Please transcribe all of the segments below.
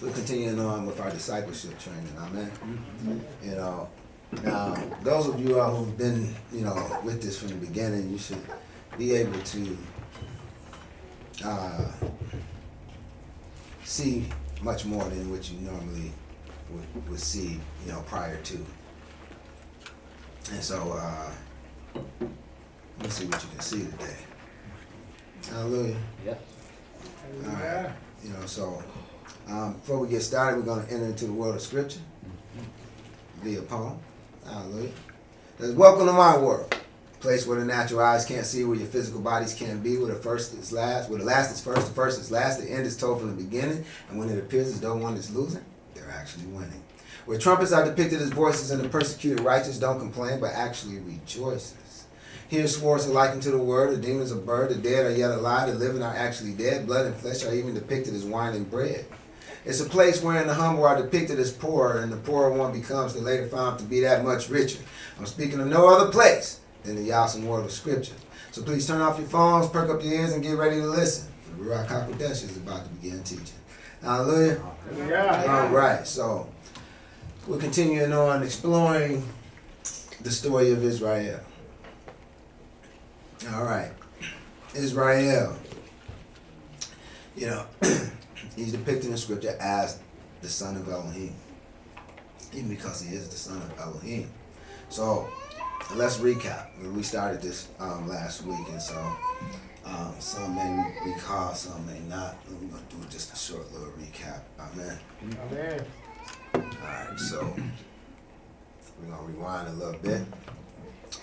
we're continuing on with our discipleship training. Amen. You know, now those of you all who've been, you know, with this from the beginning, you should be able to uh, see much more than what you normally would, would see, you know, prior to. And so, uh, let's see what you can see today. Hallelujah. Yep. All right. You know, so um, before we get started, we're going to enter into the world of Scripture via poem. Hallelujah. There's welcome to my world, place where the natural eyes can't see, where your physical bodies can't be, where the first is last, where the last is first, the first is last, the end is told from the beginning, and when it appears as though one is losing, they're actually winning. Where trumpets are depicted as voices, and the persecuted righteous don't complain, but actually rejoices. Here swords are likened to the word, the demons are bird, the dead are yet alive, the living are actually dead, blood and flesh are even depicted as wine and bread. It's a place wherein the humble are depicted as poor, and the poorer one becomes the later found to be that much richer. I'm speaking of no other place than the awesome world of Scripture. So please turn off your phones, perk up your ears, and get ready to listen. The Ruach HaKodesh is about to begin teaching. Hallelujah. All right, so we're continuing on exploring the story of Israel. All right, Israel. You know, he's depicted in scripture as the son of Elohim, even because he is the son of Elohim. So let's recap. We started this um, last week, and so um, some may recall, some may not. We're gonna do just a short little recap. Amen. Amen. All right, so we're gonna rewind a little bit.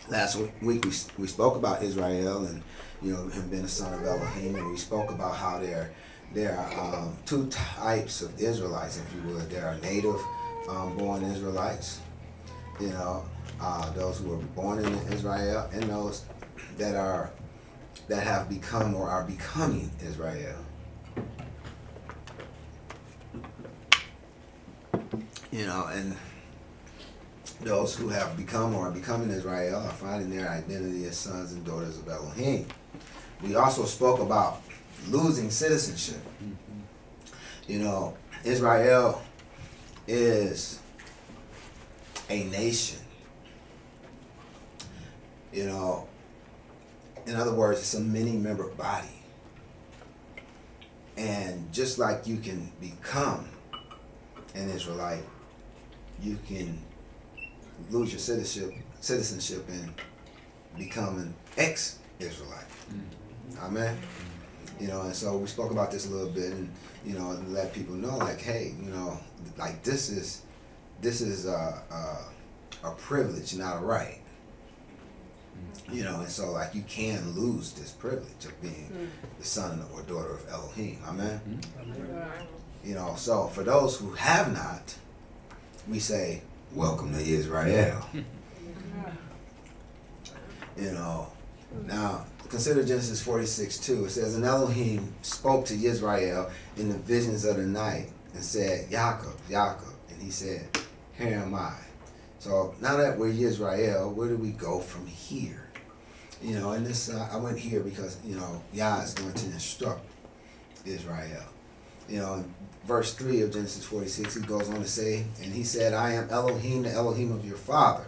Last week we, we spoke about Israel and you know him being the son of Elohim, and we spoke about how there there are um, two types of Israelites, if you would. There are native um, born Israelites, you know, uh, those who were born in Israel, and those that are that have become or are becoming Israel. You know, and those who have become or are becoming Israel are finding their identity as sons and daughters of Elohim. We also spoke about losing citizenship. You know, Israel is a nation. You know, in other words, it's a many member body. And just like you can become an Israelite, you can lose your citizenship citizenship and become an ex-Israelite. Mm-hmm. Amen. Mm-hmm. You know, and so we spoke about this a little bit, and you know, and let people know, like, hey, you know, like this is this is a a, a privilege, not a right. Mm-hmm. You know, and so like you can lose this privilege of being mm. the son or daughter of Elohim. Mm-hmm. Amen. You know, so for those who have not, we say, Welcome to Israel. you know, now consider Genesis 46 2. It says, And Elohim spoke to Israel in the visions of the night and said, Yaakov, Yaakov. And he said, Here am I. So now that we're Israel, where do we go from here? You know, and this, uh, I went here because, you know, Yah is going to instruct Israel. You know, verse 3 of Genesis 46, he goes on to say, And he said, I am Elohim, the Elohim of your father.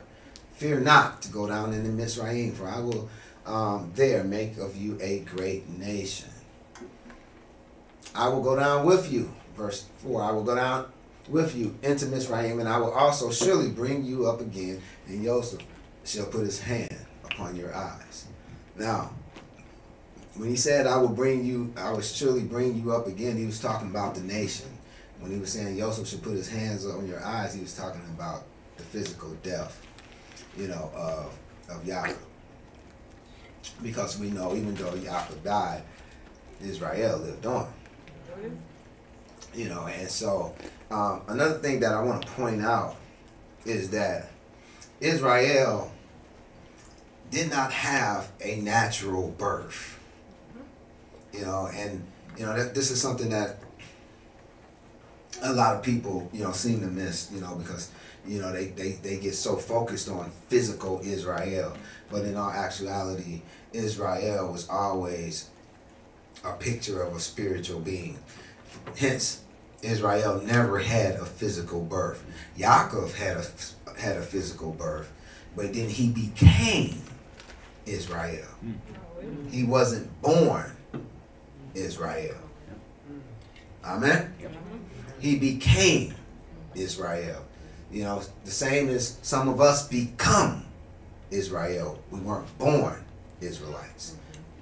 Fear not to go down into Mizraim, for I will um, there make of you a great nation. I will go down with you. Verse 4 I will go down with you into Mizraim, and I will also surely bring you up again, and Joseph shall put his hand upon your eyes. Now, when he said, I will bring you, I will surely bring you up again, he was talking about the nation. When he was saying Joseph should put his hands on your eyes, he was talking about the physical death, you know, of, of Yaakov. Because we know even though Yaakov died, Israel lived on. You know, and so um, another thing that I want to point out is that Israel did not have a natural birth. You know, and you know that this is something that a lot of people, you know, seem to miss, you know, because you know they, they, they get so focused on physical Israel. But in all actuality, Israel was always a picture of a spiritual being. Hence, Israel never had a physical birth. Yaakov had a had a physical birth, but then he became Israel. He wasn't born Israel. Amen. Mm-hmm. He became Israel. You know, the same as some of us become Israel. We weren't born Israelites.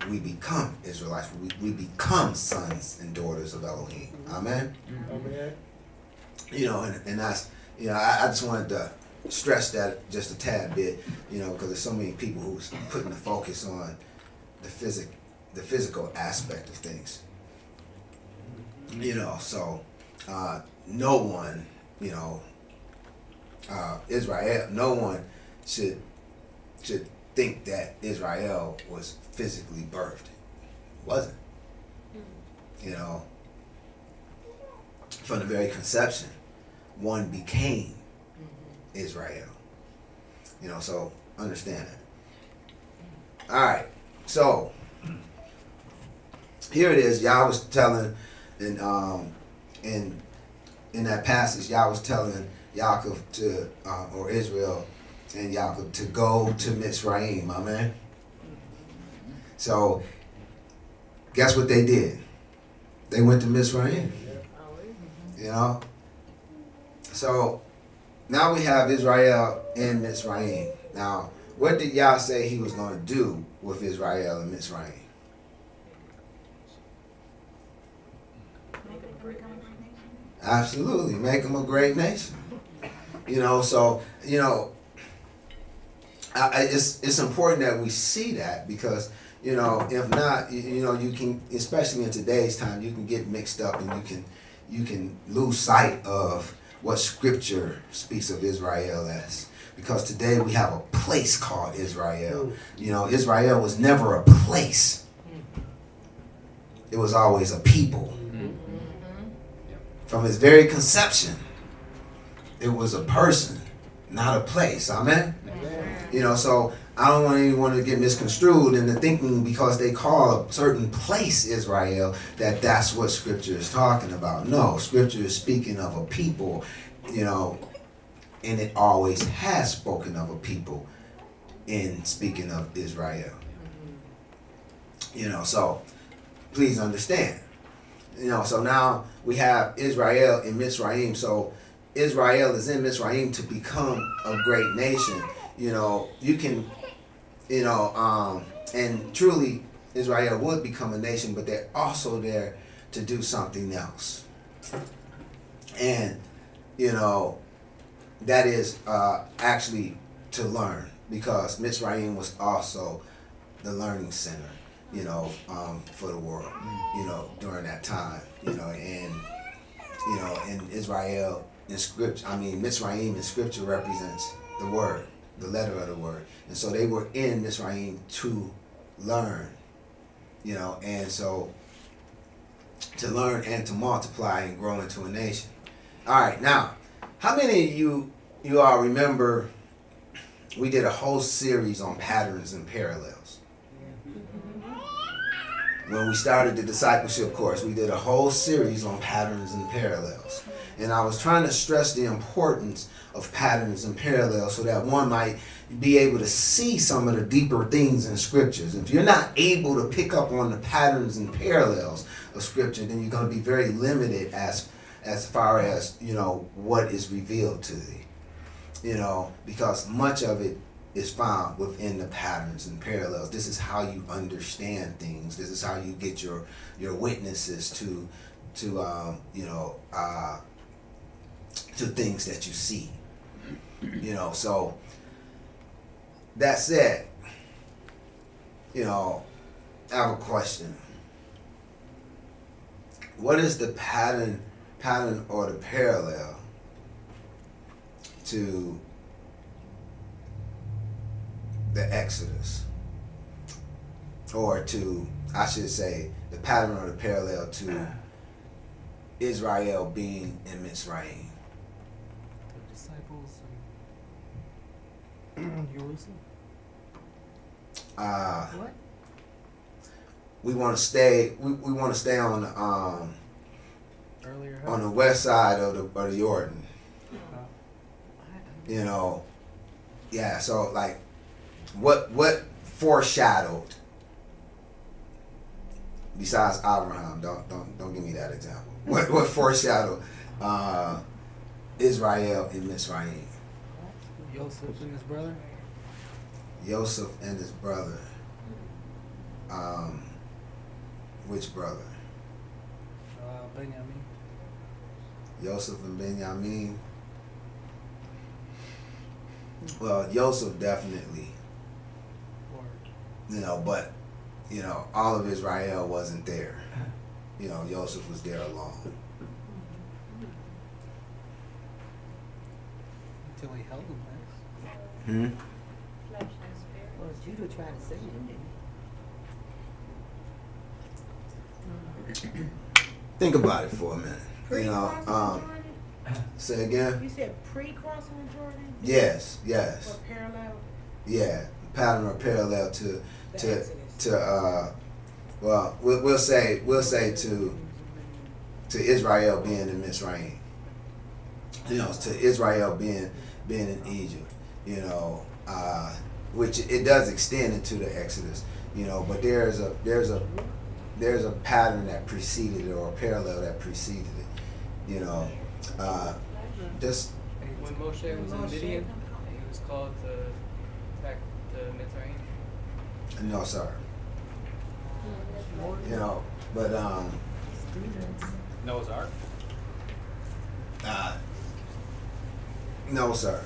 We become Israelites. We, we become sons and daughters of Elohim. Amen. Amen. You know, and, and that's you know, I, I just wanted to stress that just a tad bit, you know, because there's so many people who's putting the focus on the physic the physical aspect of things. You know, so uh, no one, you know, uh, Israel, no one should should think that Israel was physically birthed. It wasn't. You know, from the very conception, one became Israel. You know, so understand that. All right, so here it is. Yah was telling, and um, in in that passage, Yah was telling Yaakov to uh, or Israel and Yaakov to go to Mitzrayim, my man. So, guess what they did? They went to Mitzrayim. You know. So now we have Israel in Mitzrayim. Now, what did Yah say he was going to do with Israel and Mitzrayim? Absolutely, make them a great nation. You know, so you know, I, I, it's it's important that we see that because you know, if not, you, you know, you can, especially in today's time, you can get mixed up and you can you can lose sight of what Scripture speaks of Israel as. Because today we have a place called Israel. Mm. You know, Israel was never a place. Mm. It was always a people from its very conception, it was a person, not a place. Amen? Amen. You know, so I don't want anyone to get misconstrued into thinking because they call a certain place Israel that that's what Scripture is talking about. No, Scripture is speaking of a people, you know, and it always has spoken of a people in speaking of Israel. Mm-hmm. You know, so please understand. You know, so now we have Israel in Mitzrayim. So Israel is in Mitzrayim to become a great nation. You know, you can, you know, um, and truly Israel would become a nation, but they're also there to do something else. And, you know, that is uh, actually to learn because Mitzrayim was also the learning center you know, um, for the world, you know, during that time, you know, and you know, in Israel, in script, I mean, Mitzrayim in scripture represents the word, the letter of the word, and so they were in Mitzrayim to learn, you know, and so to learn and to multiply and grow into a nation. All right, now, how many of you you all remember? We did a whole series on patterns and parallels when we started the discipleship course, we did a whole series on patterns and parallels. And I was trying to stress the importance of patterns and parallels so that one might be able to see some of the deeper things in scriptures. If you're not able to pick up on the patterns and parallels of scripture, then you're going to be very limited as as far as, you know, what is revealed to thee. You know, because much of it is found within the patterns and parallels. This is how you understand things. This is how you get your your witnesses to to um, you know uh, to things that you see. You know, so that said, you know, I have a question. What is the pattern pattern or the parallel to the Exodus, or to, I should say, the pattern or the parallel to Israel being in Mitzrayim. The disciples in Jerusalem. Uh, What? we want to stay. We, we want to stay on the um, Earlier. on the west side of the, of the Jordan. You know, yeah. So like, what what foreshadowed? Besides Abraham, don't don't don't give me that example. What what foreshadowed uh, Israel in Mitzrayim? Joseph and his brother. Joseph and his brother. Um, which brother? Uh, Benjamin. Joseph and Benjamin. Well, Joseph definitely, you know, but you know, all of Israel wasn't there. You know, Joseph was there alone. until he held him there. Hmm. Well, Judah tried to save him, didn't he? Think about it for a minute. You know, um, say again. You said pre-crossing the Jordan? Yes, yes, Or parallel? yeah. Pattern or parallel to The to Exodus. to uh, well, we'll, we'll say we'll say to to Israel being in Mitzrayim. You know, to Israel being being in Egypt. You know, uh, which it does extend into the Exodus. You know, but there's a there's a there's a pattern that preceded it or a parallel that preceded it. You know, uh, just When Moshe was in Moshe. Midian, he was called to attack the Mitzrayim. no, sir. You know, but um, Noah's Ark. uh, no, sir.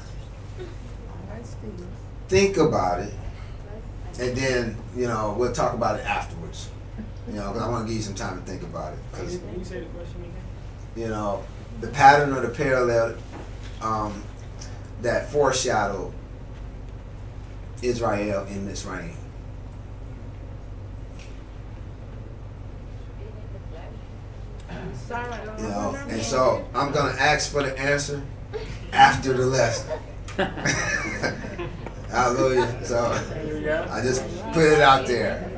Think about it, and then you know we'll talk about it afterwards. You know, 'cause I want to give you some time to think about it. 'cause, Can you say the question again? you know the pattern or the parallel um, that foreshadowed Israel in Mitzrayim. Sorry, I don't You know. know, and so I'm gonna ask for the answer after the lesson. Hallelujah. So I just put it out there.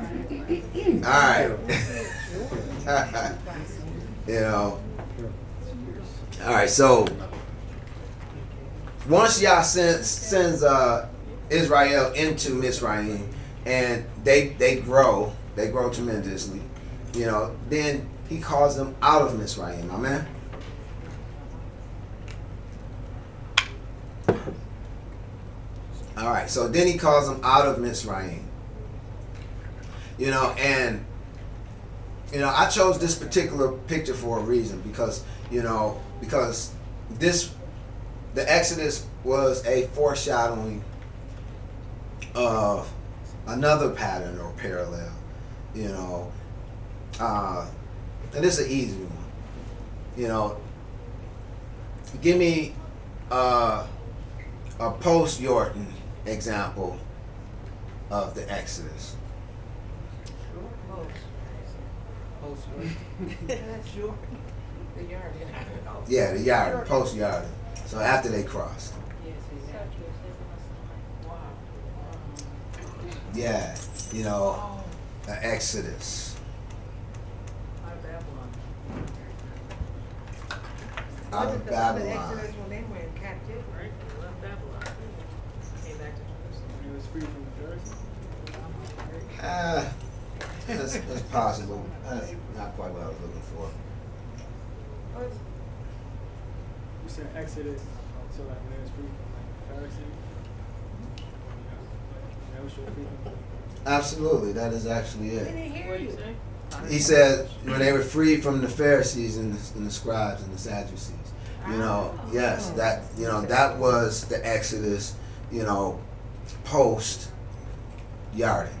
All right. you know. All right. So once Yah sends sends uh, Israel into Mitzrayim, and they they grow, they grow tremendously. You know, then He calls them out of Mitzrayim. Amen. All right. So then He calls them out of Mitzrayim. You know, and you know, I chose this particular picture for a reason because you know because this the Exodus was a foreshadowing of another pattern or parallel. You know, uh, and this is an easy one. You know, give me uh, a post Yarden example of the Exodus. Sure. Post Sure. The yard, Yeah, the yard, post yard. So after they crossed. Yes, exactly. Wow. Yeah, you know, the Exodus. Out of Babylon. Out of the other Babylon. Exodus when they were in captivity, right? They left Babylon. Came back to Jerusalem. He was free from the Pharisees. Ah, that's, that's possible. That's not quite what I was looking for. Was- You said Exodus, so like when it was free from like Pharisees? That was your freedom? Absolutely, that is actually it. didn't hear What did you. you? He said when they were freed from the Pharisees and the, and the scribes and the Sadducees. You know, yes, that you know that was the Exodus. You know, post Yarden.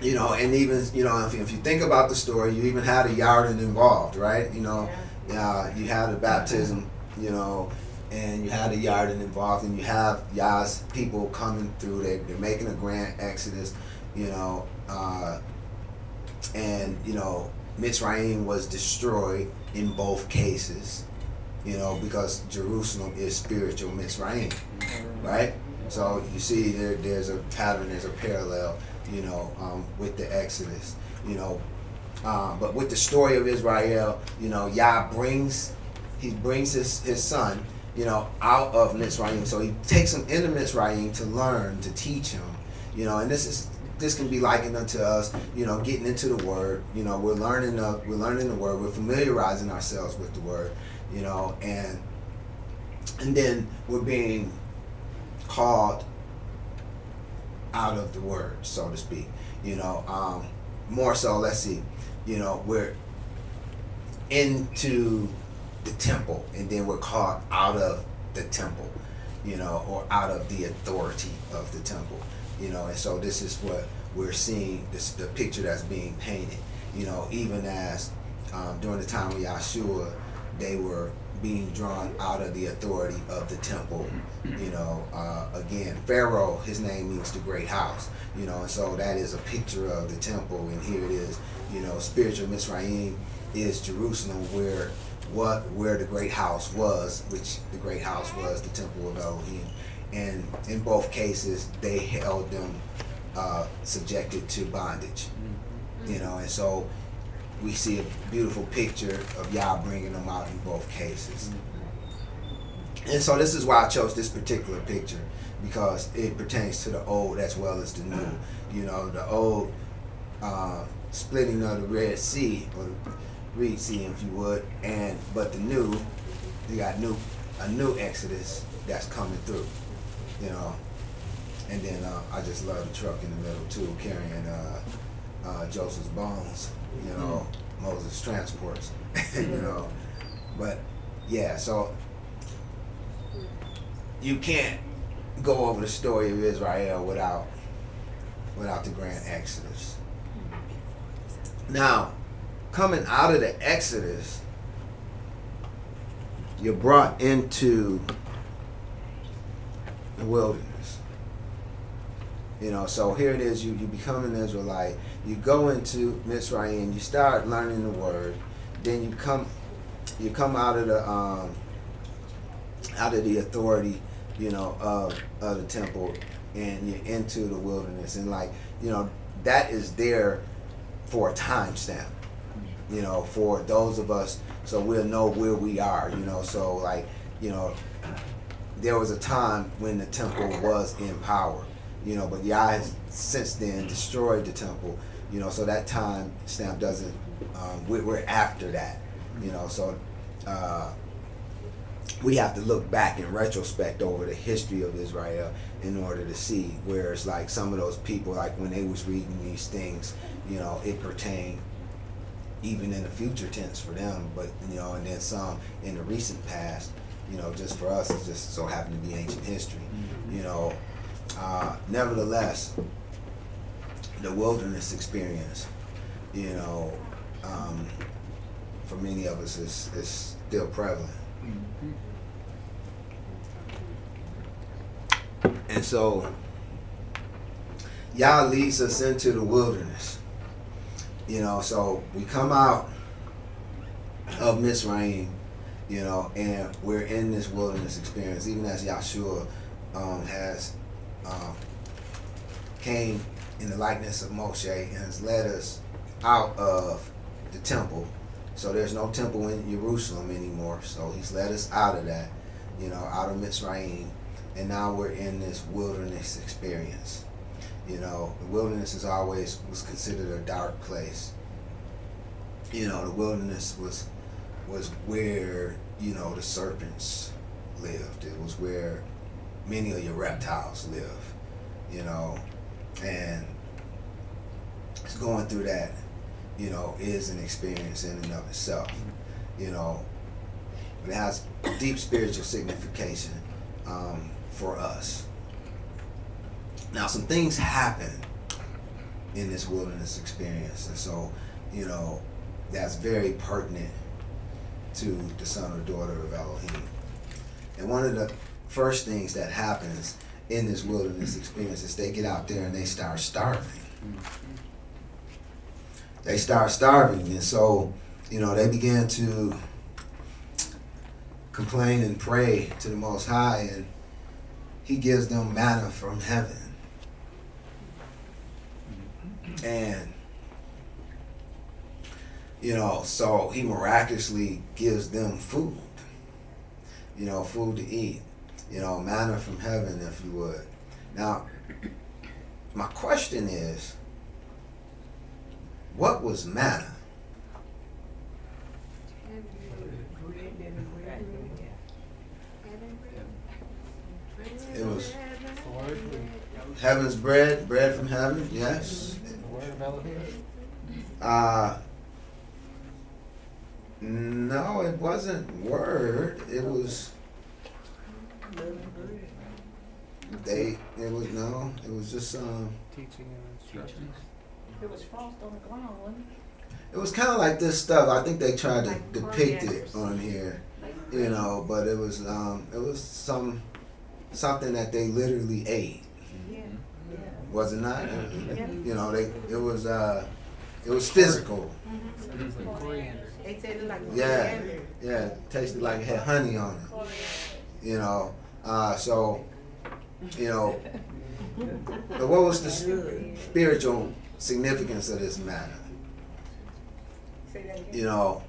You know, and even you know if, if you think about the story, you even had a Yarden involved, right? You know, uh, you had the baptism, you know, and you had the Yarden involved, and you have Yah's people coming through. They, they're making a grand exodus, you know, uh, and you know, Mitzrayim was destroyed in both cases, you know, because Jerusalem is spiritual Mitzrayim, right? So you see, there there's a pattern, there's a parallel, you know, um, with the Exodus, you know, Uh, but with the story of Israel, you know, Yah brings he brings his, his son, you know, out of Mitzrayim. So he takes him into Mitzrayim to learn, to teach him, you know, and this is this can be likened unto us, you know, getting into the word. You know, we're learning the we're learning the word, we're familiarizing ourselves with the word, you know, and and then we're being called out of the word, so to speak. You know, um, more so, let's see, you know, we're into the temple and then we're called out of the temple, you know, or out of the authority of the temple, you know, and so this is what we're seeing, this the picture that's being painted, you know, even as um, during the time of Yahshua, they were being drawn out of the authority of the temple. You know, uh, again, Pharaoh, his name means the great house. You know, and so that is a picture of the temple. And here it is. You know, spiritual Mizraim is Jerusalem, where what where the great house was, which the great house was the temple of Elohim. And in both cases, they held them uh, subjected to bondage. You know, and so we see a beautiful picture of Yah bringing them out in both cases. And so this is why I chose this particular picture because it pertains to the old as well as the new. You know, the old uh, splitting of the Red Sea or the Reed Sea, if you would, and but the new, you got new a new Exodus that's coming through. You know, and then uh, I just love the truck in the middle too, carrying uh, uh, Joseph's bones. You know, Moses transports. you know, but yeah, so you can't go over the story of Israel without without the grand Exodus. Now, coming out of the Exodus, you're brought into the wilderness. You know, so here it is, you, you become an Israelite, you go into Mitzrayim, you start learning the word, then you come you come out of the um, out of the authority, you know, of, of the temple and you're into the wilderness and like, you know, that is there for a time stamp. You know, for those of us so we'll know where we are, you know, so like, you know, there was a time when the temple was in power, you know, but Yah has since then destroyed the temple, you know, so that time stamp doesn't, um, we're, we're after that, you know, so uh, we have to look back in retrospect over the history of Israel in order to see where it's like some of those people, like when they was reading these things, you know, it pertained even in the future tense for them, but you know, and then some in the recent past, you know, just for us, it just so happened to be ancient history, you know. Uh, nevertheless, the wilderness experience, you know, um, for many of us is, is still prevalent. And so, Yah leads us into the wilderness. You know, so we come out of Mitzrayim, you know, and we're in this wilderness experience, even as Yahshua um, has um, came in the likeness of Moshe and has led us out of the temple. So there's no temple in Jerusalem anymore. So he's led us out of that, you know, out of Mitzrayim. And now we're in this wilderness experience. You know, the wilderness is always was considered a dark place. You know, the wilderness was was where, you know, the serpents lived. It was where many of your reptiles live, you know, and going through that, you know, is an experience in and of itself, you know. It has deep spiritual signification um, for us. Now, some things happen in this wilderness experience, and so, you know, that's very pertinent to the son or daughter of Elohim. And one of the first things that happens in this wilderness experience is they get out there and they start starving. They start starving, and so, you know, they begin to complain and pray to the Most High, and He gives them manna from heaven. And You know, so he miraculously gives them food. You know, food to eat. You know, manna from heaven, if you would. Now, my question is, what was manna? It was heaven's bread, bread from heaven, yes. The word of Elohim. Uh, no, it wasn't word. It was they. It was no. It was just um. Teaching and instructions. It was frost on the ground, wasn't It was kind of like this stuff. I think they tried to Like depict it on here, you know. But it was um. It was some something that they literally ate. Yeah, yeah. Was it not? Yeah. You know, they. It was uh. It was physical. Said it was like. They said like. Yeah. Yeah, it tasted like it had honey on it. You know, uh, so, you know, but what was the s- spiritual significance of this matter? Say that again. You know,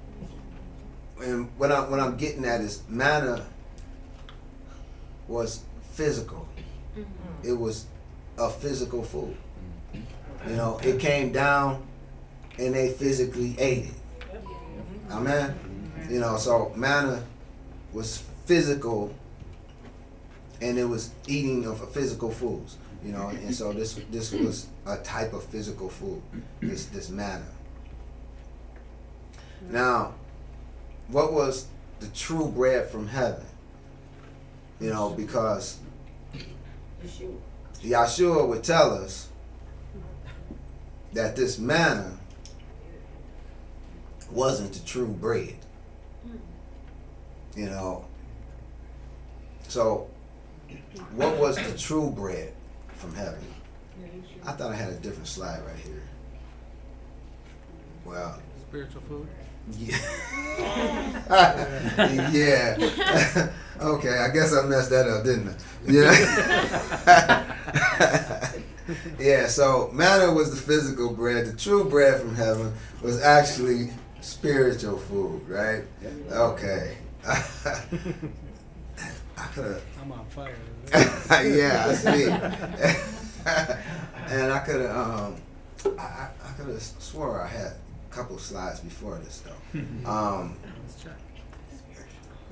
and what I'm what I'm getting at is manna was physical. It was a physical food. You know, it came down and they physically ate it. Amen. You know, so manna was physical and it was eating of physical foods. You know, and so this this was a type of physical food. This this manna. Now, what was the true bread from heaven? You know, because. Yahshua would tell us that this manna wasn't the true bread. You know. So, what was the true bread from heaven? I thought I had a different slide right here. Well, Spiritual food. Yeah. yeah. okay, I guess I messed that up, didn't I? Yeah. yeah, so manna was the physical bread. The true bread from heaven was actually spiritual food, right? Okay. I could. I'm on fire. yeah, I see. and I could have, um, I, I, could have swore I had couple slides before this though. Um,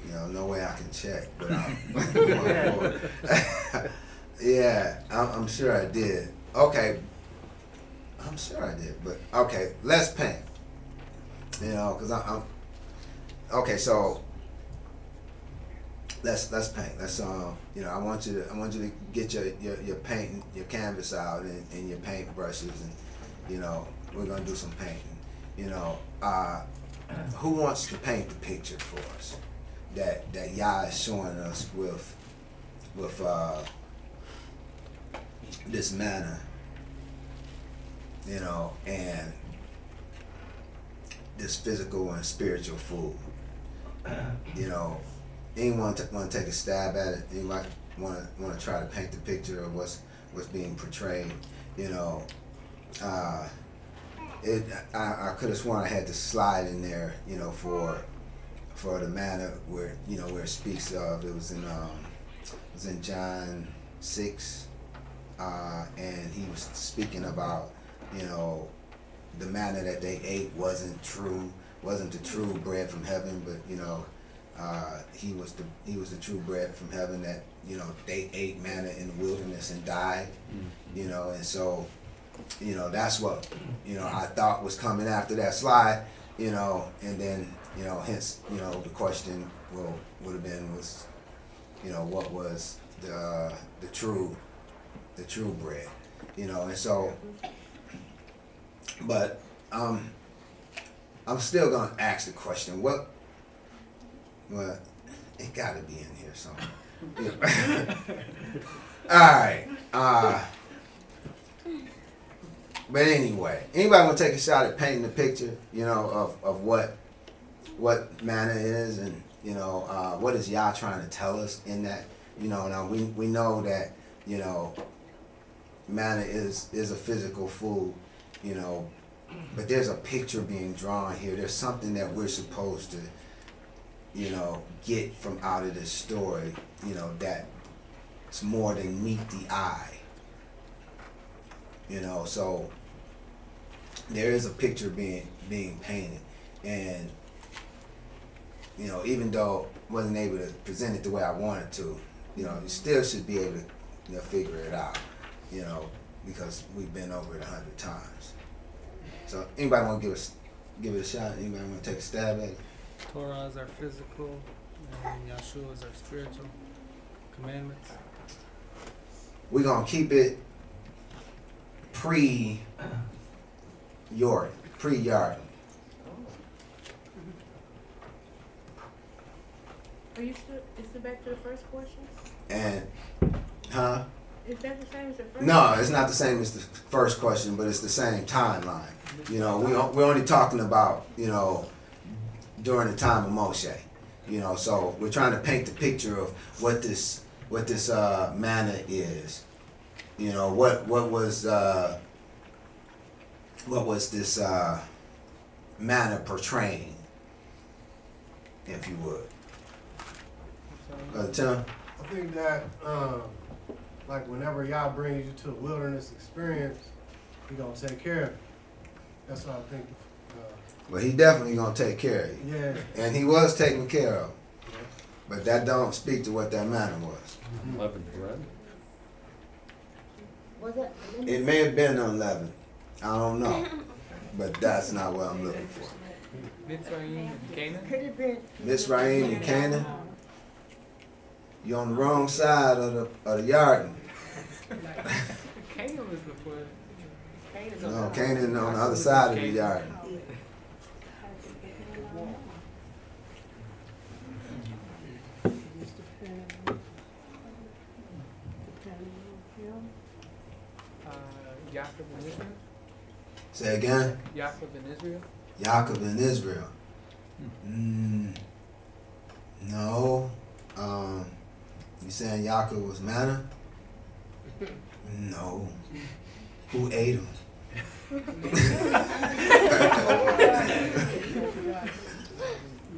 you know, no way I can check, but yeah, I'm, I'm sure I did. Okay, I'm sure I did, but okay, let's paint. You know, cause I, I'm okay. So let's let's paint. Let's um, you know, I want you to I want you to get your your, your paint your canvas out and, and your paint brushes and you know we're gonna do some painting. You know, uh, who wants to paint the picture for us that that Yah is showing us with with uh, this manna, you know, and this physical and spiritual food. You know, anyone t- want to take a stab at it? Anybody want to want to try to paint the picture of what's what's being portrayed? You know, uh, it. I, I could have sworn I had to slide in there. You know, for for the manna where you know where it speaks of. It was in um, it was in John six, uh, and he was speaking about you know the manna that they ate wasn't true, wasn't the true bread from heaven, but you know uh, he was the he was the true bread from heaven that you know they ate manna in the wilderness and died, you know, and so you know that's what you know I thought was coming after that slide, you know, and then you know hence you know the question will would have been was you know what was the the true the true bread, you know, and so but um I'm still gonna ask the question what well, it got to be in here somewhere. All right. Uh, but anyway, anybody want to take a shot at painting the picture? You know of, of what what manna is, and you know uh, what is Yah trying to tell us in that? You know, now we we know that you know manna is is a physical food. You know, but there's a picture being drawn here. There's something that we're supposed to, you know, get from out of this story. You know that it's more than meet the eye. You know, so there is a picture being being painted, and you know, even though I wasn't able to present it the way I wanted to, you know, you still should be able to you know, figure it out. You know, because we've been over it a hundred times. So anybody want to give us give it a shot? Anybody want to take a stab at it? Torah is our physical, and Yahshua is our spiritual commandments. We're gonna keep it pre York, pre Yarden. Are you still, is it back to the first question? And huh? Is that the same as the first? No, it's not the same as the first question, but it's the same timeline. You know, we we're only talking about you know during the time of Moshe. You know, so we're trying to paint the picture of what this what this uh, manna is. You know, what what was uh, what was this uh, manna portraying, if you would. So, Uh, Tim, I think that, um, like whenever Yah brings you to a wilderness experience, he gonna take care of you. That's what I think. Uh, well, he definitely gonna take care of you, yeah. and he was taken care of. But that don't speak to what that manna was. Leavened bread. Was it? It may have been unleavened. I don't know. But that's not what I'm looking for. Mitzrayim and Canaan? Could have been. Mitzrayim and Canaan, You're on the wrong side of the of the Yarden. Canaan was before. Canaan is No, on- Canaan on the other side of the Yarden. Uh, Yaakov and Israel? Say again. Yaakov and Israel? Yaakov in Israel. Mm, no. Um, you saying Yaakov was manna? No. Who ate him? Maybe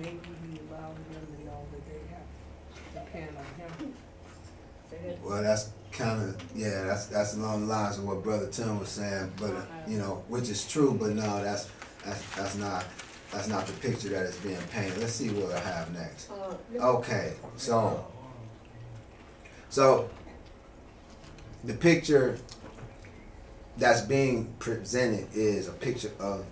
he allowed them and all that they have depend on him. Well, that's kind of yeah. That's that's along the lines of what Brother Tim was saying, but uh, you know, which is true. But no, that's that's that's not that's not the picture that is being painted. Let's see what I have next. Uh, Okay, so so the picture that's being presented is a picture of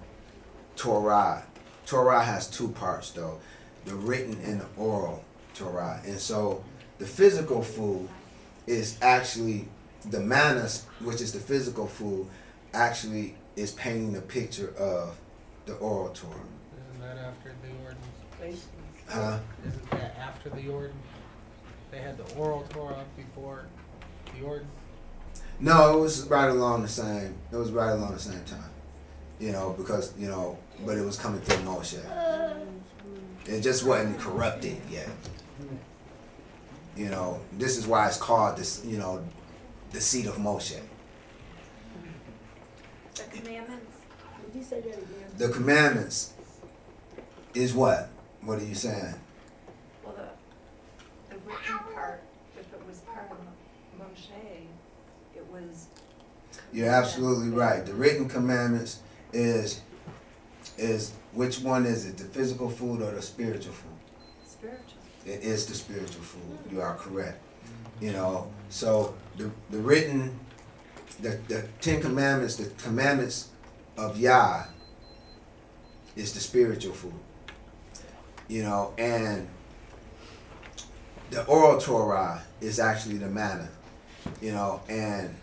Torah. Torah has two parts though, the written and the oral Torah. And so the physical food is actually the manas, which is the physical food, actually is painting a picture of the oral Torah. Isn't that after the ordinance? Huh? Isn't that after the ordinance? They had the oral Torah before the ordinance. No, it was right along the same. It was right along the same time. You know, because you know, but it was coming through Moshe. Uh, it just wasn't corrupted yet. You know, this is why it's called this. You know, the seat of Moshe. The commandments. Did you say that again? The commandments is what? What are you saying? Well, the, the written part, if it was part of Moshe, it was. You're absolutely right. The written commandments is is which one is it? The physical food or the spiritual food? It is the spiritual food. You are correct. You know, so the the written, the the Ten Commandments, the commandments of Yah, is the spiritual food. You know, and the oral Torah is actually the manna. You know, and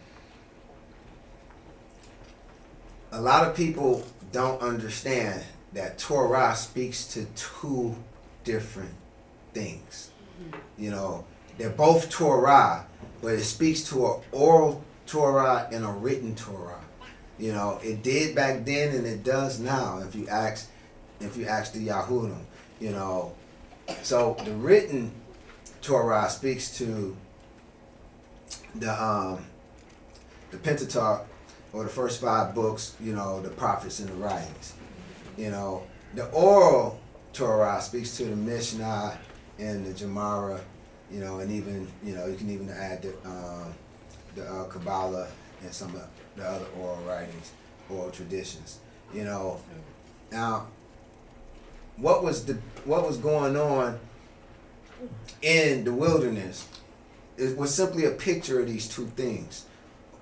a lot of people don't understand that Torah speaks to two different things. You know, they're both Torah, but it speaks to an oral Torah and a written Torah. You know, it did back then and it does now. If you ask, if you ask the Yahudim, you know, so the written Torah speaks to the um the Pentateuch or the first five books, you know, the prophets and the writings. You know, the oral Torah speaks to the Mishnah and the Gemara, you know, and even, you know, you can even add the, um, the uh, Kabbalah and some of the other oral writings, oral traditions. You know, now, what was the what was going on in the wilderness? It was simply a picture of these two things.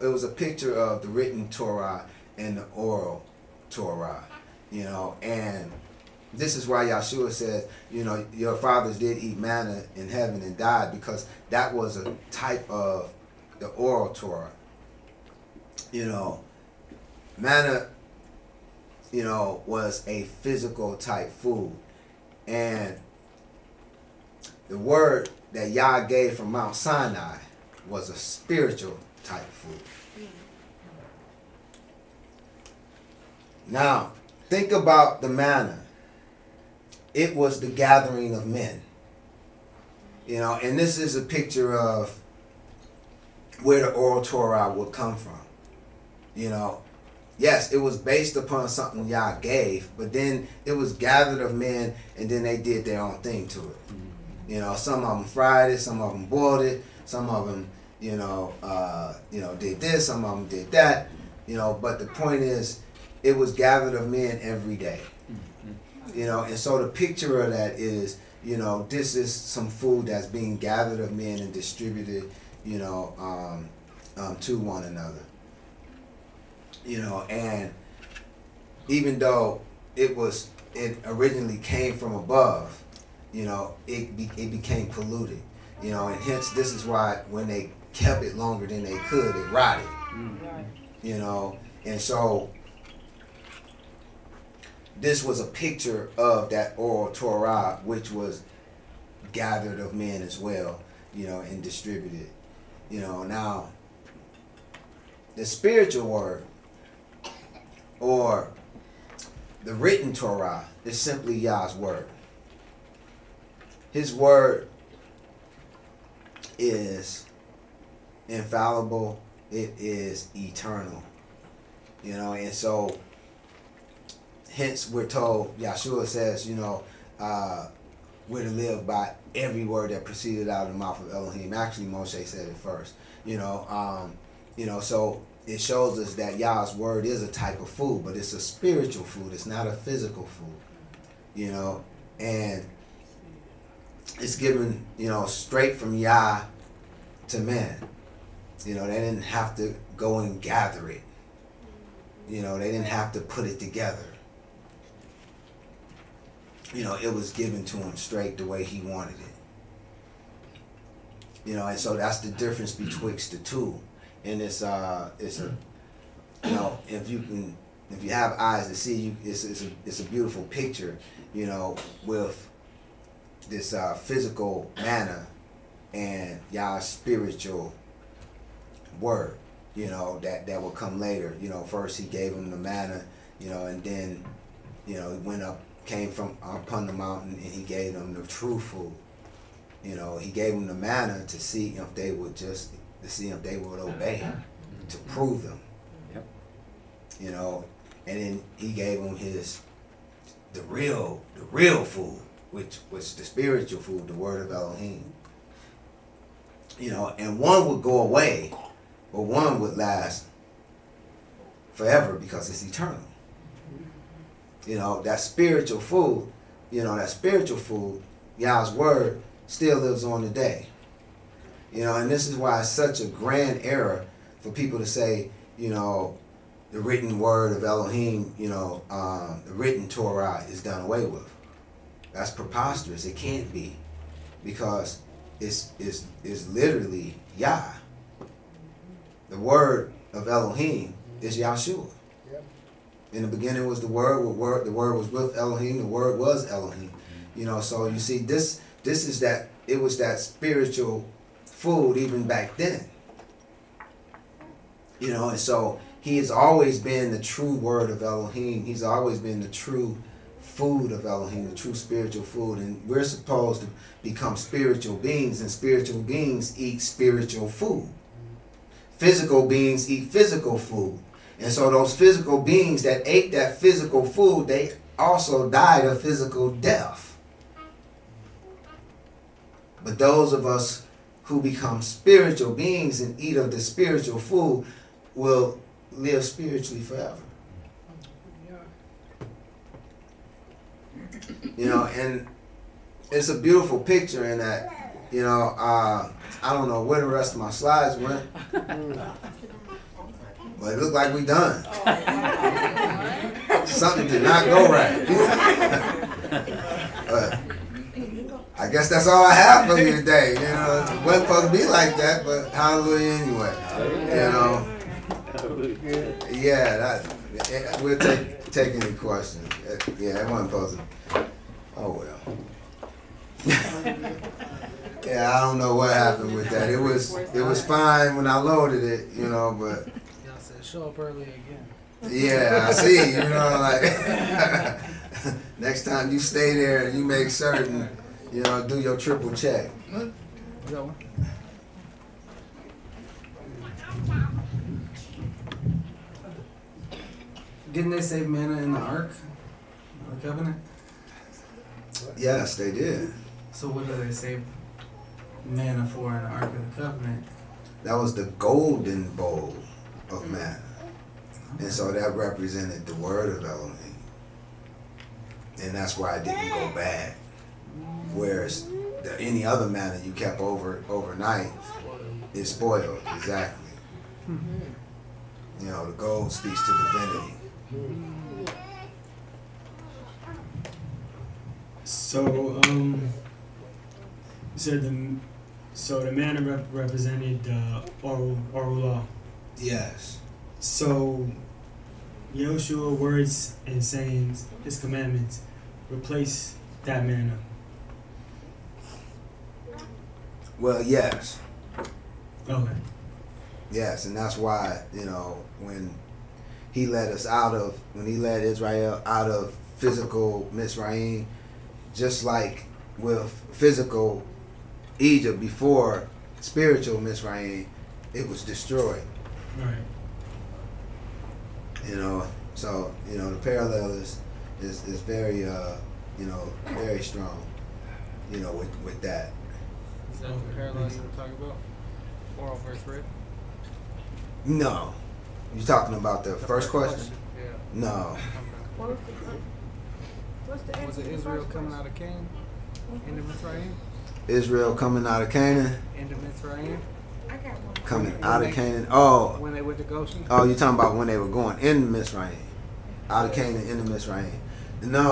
It was a picture of the written Torah and the oral Torah. You know, and this is why Yahshua says, you know, your fathers did eat manna in heaven and died because that was a type of the oral Torah. You know, manna, you know, was a physical type food. And the word that Yah gave from Mount Sinai was a spiritual type food. Now, think about the manna. It was the gathering of men. You know, and this is a picture of where the oral Torah would come from. You know, yes, it was based upon something Yah gave, but then it was gathered of men, and then they did their own thing to it. You know, some of them fried it, some of them boiled it, some of them, you know, uh, you know, did this, some of them did that. You know, but the point is, it was gathered of men every day. You know, and so the picture of that is, you know, this is some food that's being gathered of men and distributed, you know, um, um, to one another. You know, and even though it was, it originally came from above, you know, it be, it became polluted. You know, and hence this is why when they kept it longer than they could, it rotted. You know, and so this was a picture of that oral Torah, which was gathered of men as well, you know, and distributed. You know, now the spiritual word or the written Torah is simply Yah's word. His word is infallible, it is eternal. You know, and so hence we're told, Yahshua says, you know, uh, we're to live by every word that proceeded out of the mouth of Elohim. Actually, Moshe said it first. You know, um, you know, so it shows us that Yah's word is a type of food, but it's a spiritual food. It's not a physical food. You know, and it's given, you know, straight from Yah to man. You know, they didn't have to go and gather it. You know, they didn't have to put it together. You know, it was given to him straight the way he wanted it. You know, and so that's the difference betwixt the two. And it's uh it's a you know, if you can if you have eyes to see you it's it's a it's a beautiful picture, you know, with this uh physical manna and y'all spiritual word, you know, that that will come later. You know, first he gave him the manna, you know, and then, you know, he went up, came from um, upon the mountain, and he gave them the true food. You know, he gave them the manna to see if they would just to see if they would obey, him, mm-hmm. to prove them. Yep. You know, and then he gave them his the real the real food, which was the spiritual food, the word of Elohim. You know, and one would go away, but one would last forever because it's eternal. You know, that spiritual food, you know, that spiritual food, Yah's word, still lives on today. You know, and this is why it's such a grand error for people to say, you know, the written word of Elohim, you know, um, the written Torah is done away with. That's preposterous. It can't be because it's, it's, it's literally Yah. The word of Elohim is Yahshua. In the beginning was the word, the word, the word was with Elohim, the word was Elohim. You know, so you see this this is that it was that spiritual food even back then. You know, and so he has always been the true word of Elohim. He's always been the true food of Elohim, the true spiritual food. And we're supposed to become spiritual beings, and spiritual beings eat spiritual food. Physical beings eat physical food. And so those physical beings that ate that physical food, they also died a physical death. But those of us who become spiritual beings and eat of the spiritual food will live spiritually forever. You know, and it's a beautiful picture in that, you know, uh, I don't know where the rest of my slides went. But it looked like we done. Oh, Something did not go right. but I guess that's all I have for you today. You know, it wasn't supposed to be like that, but hallelujah anyway. You know. Yeah, that, we'll take take any questions. Yeah, it wasn't supposed to. Oh well. yeah, I don't know what happened with that. It was it was fine when I loaded it, you know, but Y'all said show up early again. yeah, I see. You know, like next time you stay there you make certain, you know, do your triple check. You got one? Didn't they save manna in the ark, the covenant? Yes, they did. So what do they save manna for in the ark of the covenant? That was the golden bowl of manna, and so that represented the word of Elohim, and that's why it didn't go bad. Whereas the, any other manna you kept over overnight is spoiled. Exactly. You know, the gold speaks to divinity. So, um, said the, so the man rep- represented the oral, oral law. Yes. So, Yoshua words and sayings, his commandments, replace that manna. Well, yes. Okay. Yes, and that's why, you know, when he led us out of, when he led Israel out of physical Mizraim, just like with physical Egypt before spiritual Mizraim, it was destroyed, Right. you know. So, you know, the parallel is, is, is very, uh, you know, very strong, you know, with, with that. Is that the parallel you were talking about? Oral versus written? No. You talking about the, The first question? Yeah. No. What was the, what's the Was it Israel coming out of Canaan? Into Mitzrayim? Israel coming out of Canaan, Into Mitzrayim? I got one. coming out of Canaan. Oh, When they went to Goshen? Oh, you're talking about when they were going in Mizraim, out of Canaan into Mizraim. No,